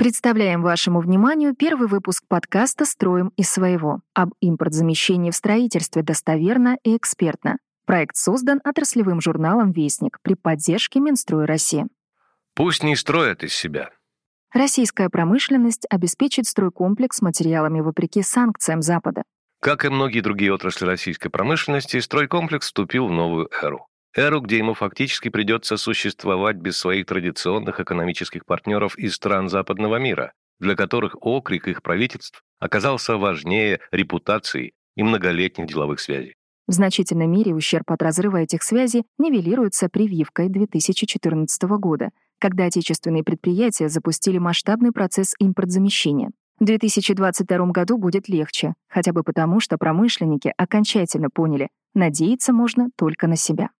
Представляем вашему вниманию первый выпуск подкаста «Строим из своего» об импортзамещении в строительстве достоверно и экспертно. Проект создан отраслевым журналом «Вестник» при поддержке Минстрой России. Пусть не строят из себя. Российская промышленность обеспечит стройкомплекс материалами вопреки санкциям Запада. Как и многие другие отрасли российской промышленности, стройкомплекс вступил в новую эру. Эру, где ему фактически придется существовать без своих традиционных экономических партнеров из стран западного мира, для которых окрик их правительств оказался важнее репутации и многолетних деловых связей. В значительной мере ущерб от разрыва этих связей нивелируется прививкой 2014 года, когда отечественные предприятия запустили масштабный процесс импортзамещения. В 2022 году будет легче, хотя бы потому, что промышленники окончательно поняли, надеяться можно только на себя.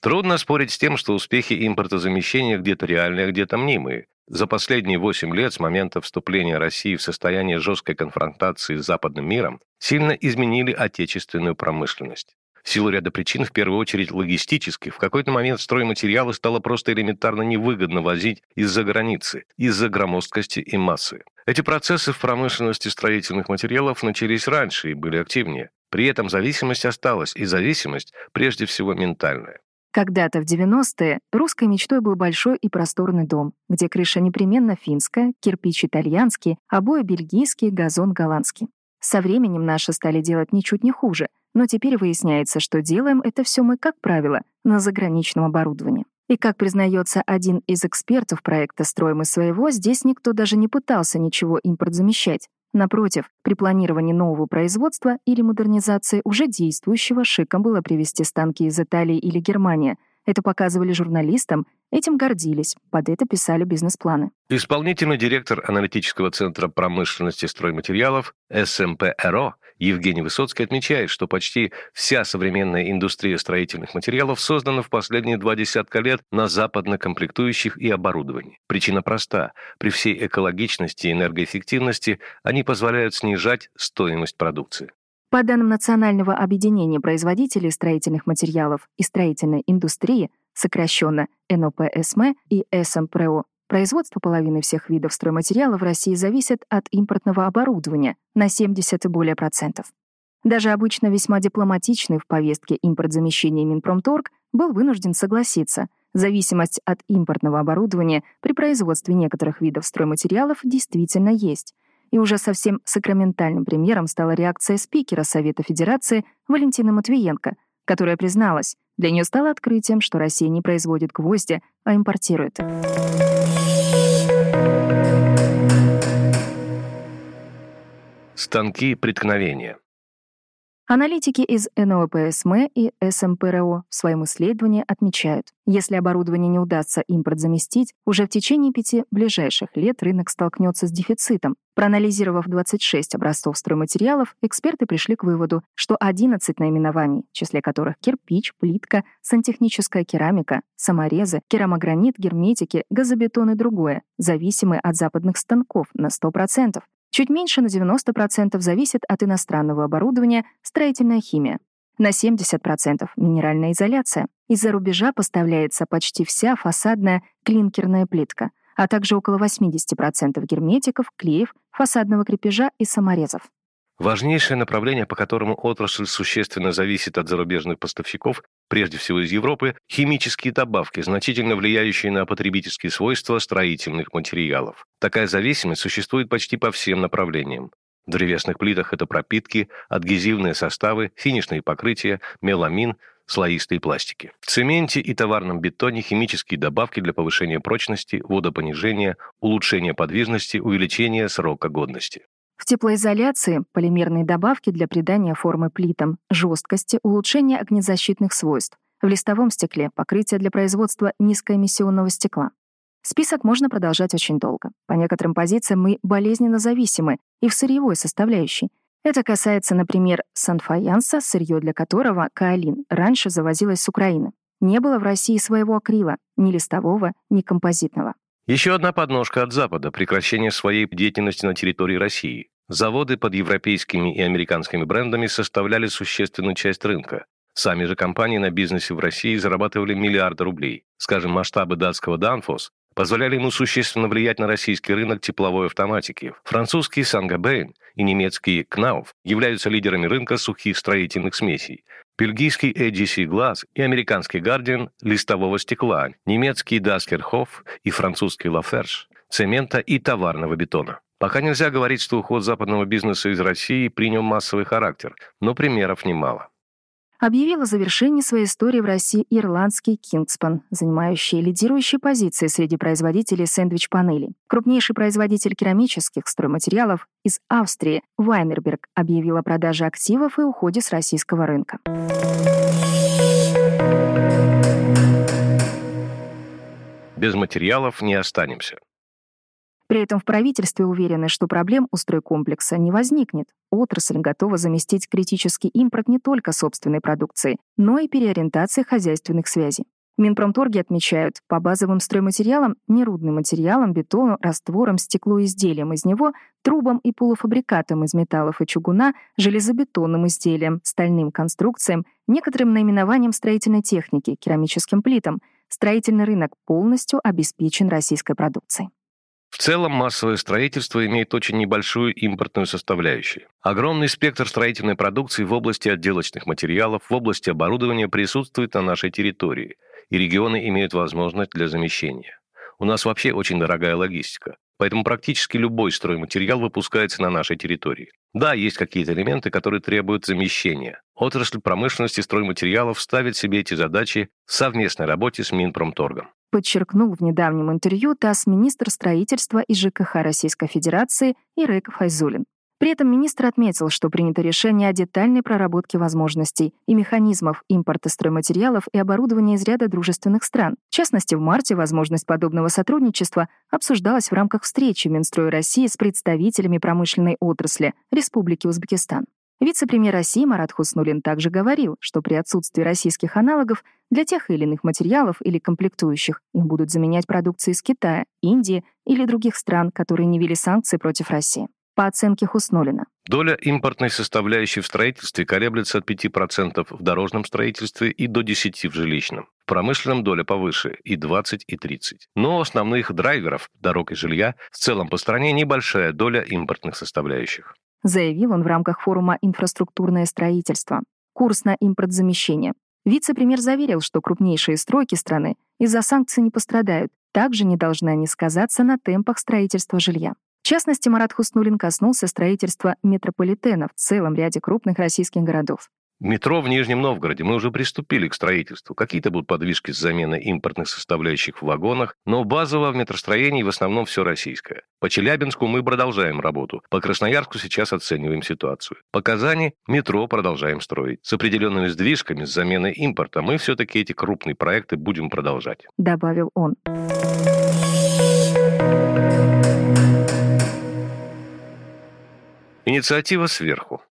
Трудно спорить с тем, что успехи импортозамещения где-то реальные, а где-то мнимые. За последние 8 лет с момента вступления России в состояние жесткой конфронтации с западным миром сильно изменили отечественную промышленность. В силу ряда причин, в первую очередь логистических, в какой-то момент стройматериалы стало просто элементарно невыгодно возить из-за границы, из-за громоздкости и массы. Эти процессы в промышленности строительных материалов начались раньше и были активнее. При этом зависимость осталась, и зависимость прежде всего ментальная. Когда-то в 90-е русской мечтой был большой и просторный дом, где крыша непременно финская, кирпич итальянский, обои бельгийские, газон голландский. Со временем наши стали делать ничуть не хуже, но теперь выясняется, что делаем это все мы, как правило, на заграничном оборудовании. И как признается один из экспертов проекта «Строим из своего», здесь никто даже не пытался ничего импорт замещать. Напротив, при планировании нового производства или модернизации уже действующего шиком было привезти станки из Италии или Германии. Это показывали журналистам, этим гордились, под это писали бизнес-планы. Исполнительный директор аналитического центра промышленности стройматериалов СМПРО Евгений Высоцкий отмечает, что почти вся современная индустрия строительных материалов создана в последние два десятка лет на западно-комплектующих и оборудовании. Причина проста. При всей экологичности и энергоэффективности они позволяют снижать стоимость продукции. По данным Национального объединения производителей строительных материалов и строительной индустрии, сокращенно НОПСМ и СМПРО, Производство половины всех видов стройматериалов в России зависит от импортного оборудования на 70 и более процентов. Даже обычно весьма дипломатичный в повестке импортзамещения Минпромторг был вынужден согласиться. Зависимость от импортного оборудования при производстве некоторых видов стройматериалов действительно есть. И уже совсем сакраментальным примером стала реакция спикера Совета Федерации Валентины Матвиенко, которая призналась, для нее стало открытием, что Россия не производит гвозди, а импортирует. Станки преткновения. Аналитики из НОПСМ и СМПРО в своем исследовании отмечают, если оборудование не удастся импорт заместить, уже в течение пяти ближайших лет рынок столкнется с дефицитом. Проанализировав 26 образцов стройматериалов, эксперты пришли к выводу, что 11 наименований, в числе которых кирпич, плитка, сантехническая керамика, саморезы, керамогранит, герметики, газобетон и другое, зависимы от западных станков на 100%. Чуть меньше на 90% зависит от иностранного оборудования строительная химия. На 70% минеральная изоляция. Из-за рубежа поставляется почти вся фасадная клинкерная плитка, а также около 80% герметиков, клеев, фасадного крепежа и саморезов. Важнейшее направление, по которому отрасль существенно зависит от зарубежных поставщиков, прежде всего из Европы, химические добавки, значительно влияющие на потребительские свойства строительных материалов. Такая зависимость существует почти по всем направлениям. В древесных плитах это пропитки, адгезивные составы, финишные покрытия, меламин, слоистые пластики. В цементе и товарном бетоне химические добавки для повышения прочности, водопонижения, улучшения подвижности, увеличения срока годности. В теплоизоляции — полимерные добавки для придания формы плитам, жесткости, улучшения огнезащитных свойств. В листовом стекле — покрытие для производства низкоэмиссионного стекла. Список можно продолжать очень долго. По некоторым позициям мы болезненно зависимы и в сырьевой составляющей. Это касается, например, санфаянса, сырье для которого, каолин, раньше завозилось с Украины. Не было в России своего акрила, ни листового, ни композитного. Еще одна подножка от Запада – прекращение своей деятельности на территории России. Заводы под европейскими и американскими брендами составляли существенную часть рынка. Сами же компании на бизнесе в России зарабатывали миллиарды рублей. Скажем, масштабы датского Danfoss позволяли ему существенно влиять на российский рынок тепловой автоматики. Французский Сангабейн и немецкий Кнауф являются лидерами рынка сухих строительных смесей. Бельгийский AGC Glass и американский Guardian листового стекла, немецкий Даскерхоф и французский Лаферш цемента и товарного бетона. Пока нельзя говорить, что уход западного бизнеса из России принял массовый характер, но примеров немало объявил о завершении своей истории в России ирландский Кингспан, занимающий лидирующие позиции среди производителей сэндвич-панелей. Крупнейший производитель керамических стройматериалов из Австрии Вайнерберг объявил о продаже активов и уходе с российского рынка. Без материалов не останемся. При этом в правительстве уверены, что проблем у стройкомплекса не возникнет. Отрасль готова заместить критический импорт не только собственной продукции, но и переориентацией хозяйственных связей. Минпромторги отмечают, по базовым стройматериалам, нерудным материалам, бетону, растворам, стеклу и изделиям из него, трубам и полуфабрикатам из металлов и чугуна, железобетонным изделиям, стальным конструкциям, некоторым наименованиям строительной техники, керамическим плитам, строительный рынок полностью обеспечен российской продукцией. В целом массовое строительство имеет очень небольшую импортную составляющую. Огромный спектр строительной продукции в области отделочных материалов, в области оборудования присутствует на нашей территории, и регионы имеют возможность для замещения. У нас вообще очень дорогая логистика, поэтому практически любой стройматериал выпускается на нашей территории. Да, есть какие-то элементы, которые требуют замещения. Отрасль промышленности стройматериалов ставит себе эти задачи в совместной работе с Минпромторгом подчеркнул в недавнем интервью ТАСС министр строительства и ЖКХ Российской Федерации Ирек Файзулин. При этом министр отметил, что принято решение о детальной проработке возможностей и механизмов импорта стройматериалов и оборудования из ряда дружественных стран. В частности, в марте возможность подобного сотрудничества обсуждалась в рамках встречи Минстроя России с представителями промышленной отрасли Республики Узбекистан. Вице-премьер России Марат Хуснулин также говорил, что при отсутствии российских аналогов для тех или иных материалов или комплектующих их будут заменять продукции из Китая, Индии или других стран, которые не ввели санкции против России. По оценке Хуснулина. Доля импортной составляющей в строительстве колеблется от 5% в дорожном строительстве и до 10% в жилищном. В промышленном доля повыше и 20, и 30. Но основных драйверов дорог и жилья в целом по стране небольшая доля импортных составляющих заявил он в рамках форума «Инфраструктурное строительство». Курс на импортзамещение. Вице-премьер заверил, что крупнейшие стройки страны из-за санкций не пострадают. Также не должны они сказаться на темпах строительства жилья. В частности, Марат Хуснулин коснулся строительства метрополитена в целом ряде крупных российских городов. Метро в Нижнем Новгороде. Мы уже приступили к строительству. Какие-то будут подвижки с заменой импортных составляющих в вагонах, но базово в метростроении в основном все российское. По Челябинску мы продолжаем работу. По Красноярску сейчас оцениваем ситуацию. По Казани метро продолжаем строить. С определенными сдвижками, с заменой импорта мы все-таки эти крупные проекты будем продолжать. Добавил он. Инициатива сверху.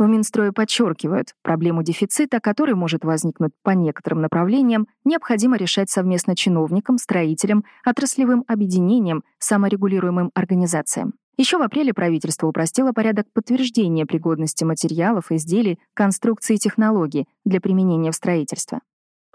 В Минстрое подчеркивают, проблему дефицита, который может возникнуть по некоторым направлениям, необходимо решать совместно чиновникам, строителям, отраслевым объединениям, саморегулируемым организациям. Еще в апреле правительство упростило порядок подтверждения пригодности материалов, изделий, конструкций и технологий для применения в строительстве.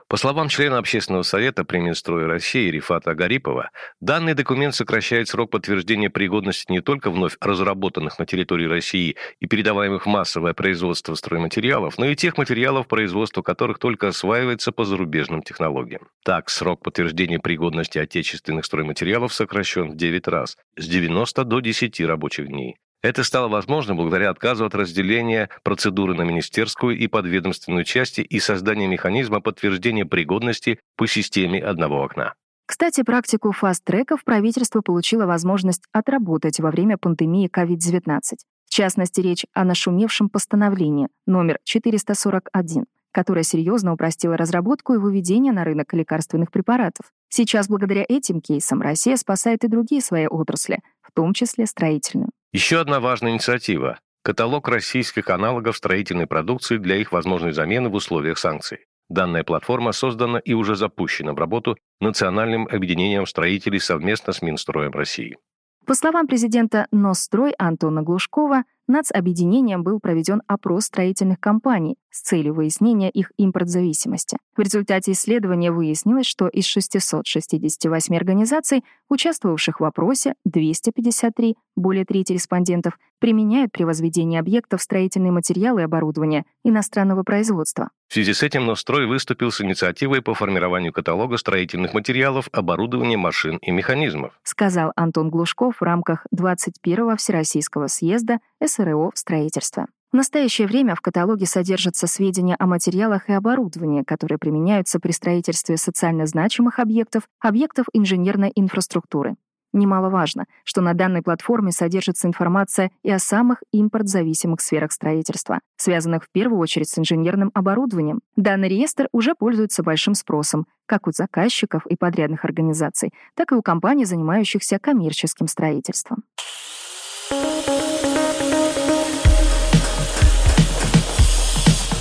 По словам члена Общественного совета при Минстрое России Рифата Агарипова, данный документ сокращает срок подтверждения пригодности не только вновь разработанных на территории России и передаваемых в массовое производство стройматериалов, но и тех материалов, производство которых только осваивается по зарубежным технологиям. Так, срок подтверждения пригодности отечественных стройматериалов сокращен в 9 раз, с 90 до 10 рабочих дней. Это стало возможно благодаря отказу от разделения процедуры на министерскую и подведомственную части и создания механизма подтверждения пригодности по системе одного окна. Кстати, практику фаст-треков правительство получило возможность отработать во время пандемии COVID-19. В частности, речь о нашумевшем постановлении номер 441, которое серьезно упростило разработку и выведение на рынок лекарственных препаратов. Сейчас, благодаря этим кейсам, Россия спасает и другие свои отрасли, в том числе строительную. Еще одна важная инициатива – каталог российских аналогов строительной продукции для их возможной замены в условиях санкций. Данная платформа создана и уже запущена в работу Национальным объединением строителей совместно с Минстроем России. По словам президента Нострой Антона Глушкова, нацобъединением был проведен опрос строительных компаний с целью выяснения их импортзависимости. В результате исследования выяснилось, что из 668 организаций, участвовавших в опросе, 253, более трети респондентов, применяют при возведении объектов строительные материалы и оборудование иностранного производства. В связи с этим Нострой выступил с инициативой по формированию каталога строительных материалов, оборудования, машин и механизмов. Сказал Антон Глушков в рамках 21-го Всероссийского съезда СРО в строительстве. В настоящее время в каталоге содержатся сведения о материалах и оборудовании, которые применяются при строительстве социально значимых объектов, объектов инженерной инфраструктуры. Немаловажно, что на данной платформе содержится информация и о самых импортзависимых сферах строительства, связанных в первую очередь с инженерным оборудованием. Данный реестр уже пользуется большим спросом, как у заказчиков и подрядных организаций, так и у компаний, занимающихся коммерческим строительством.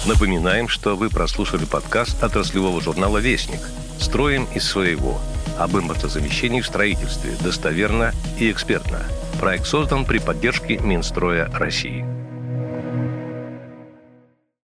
Напоминаем, что вы прослушали подкаст отраслевого журнала «Вестник». Строим из своего – об импортозамещении в строительстве достоверно и экспертно. Проект создан при поддержке Минстроя России.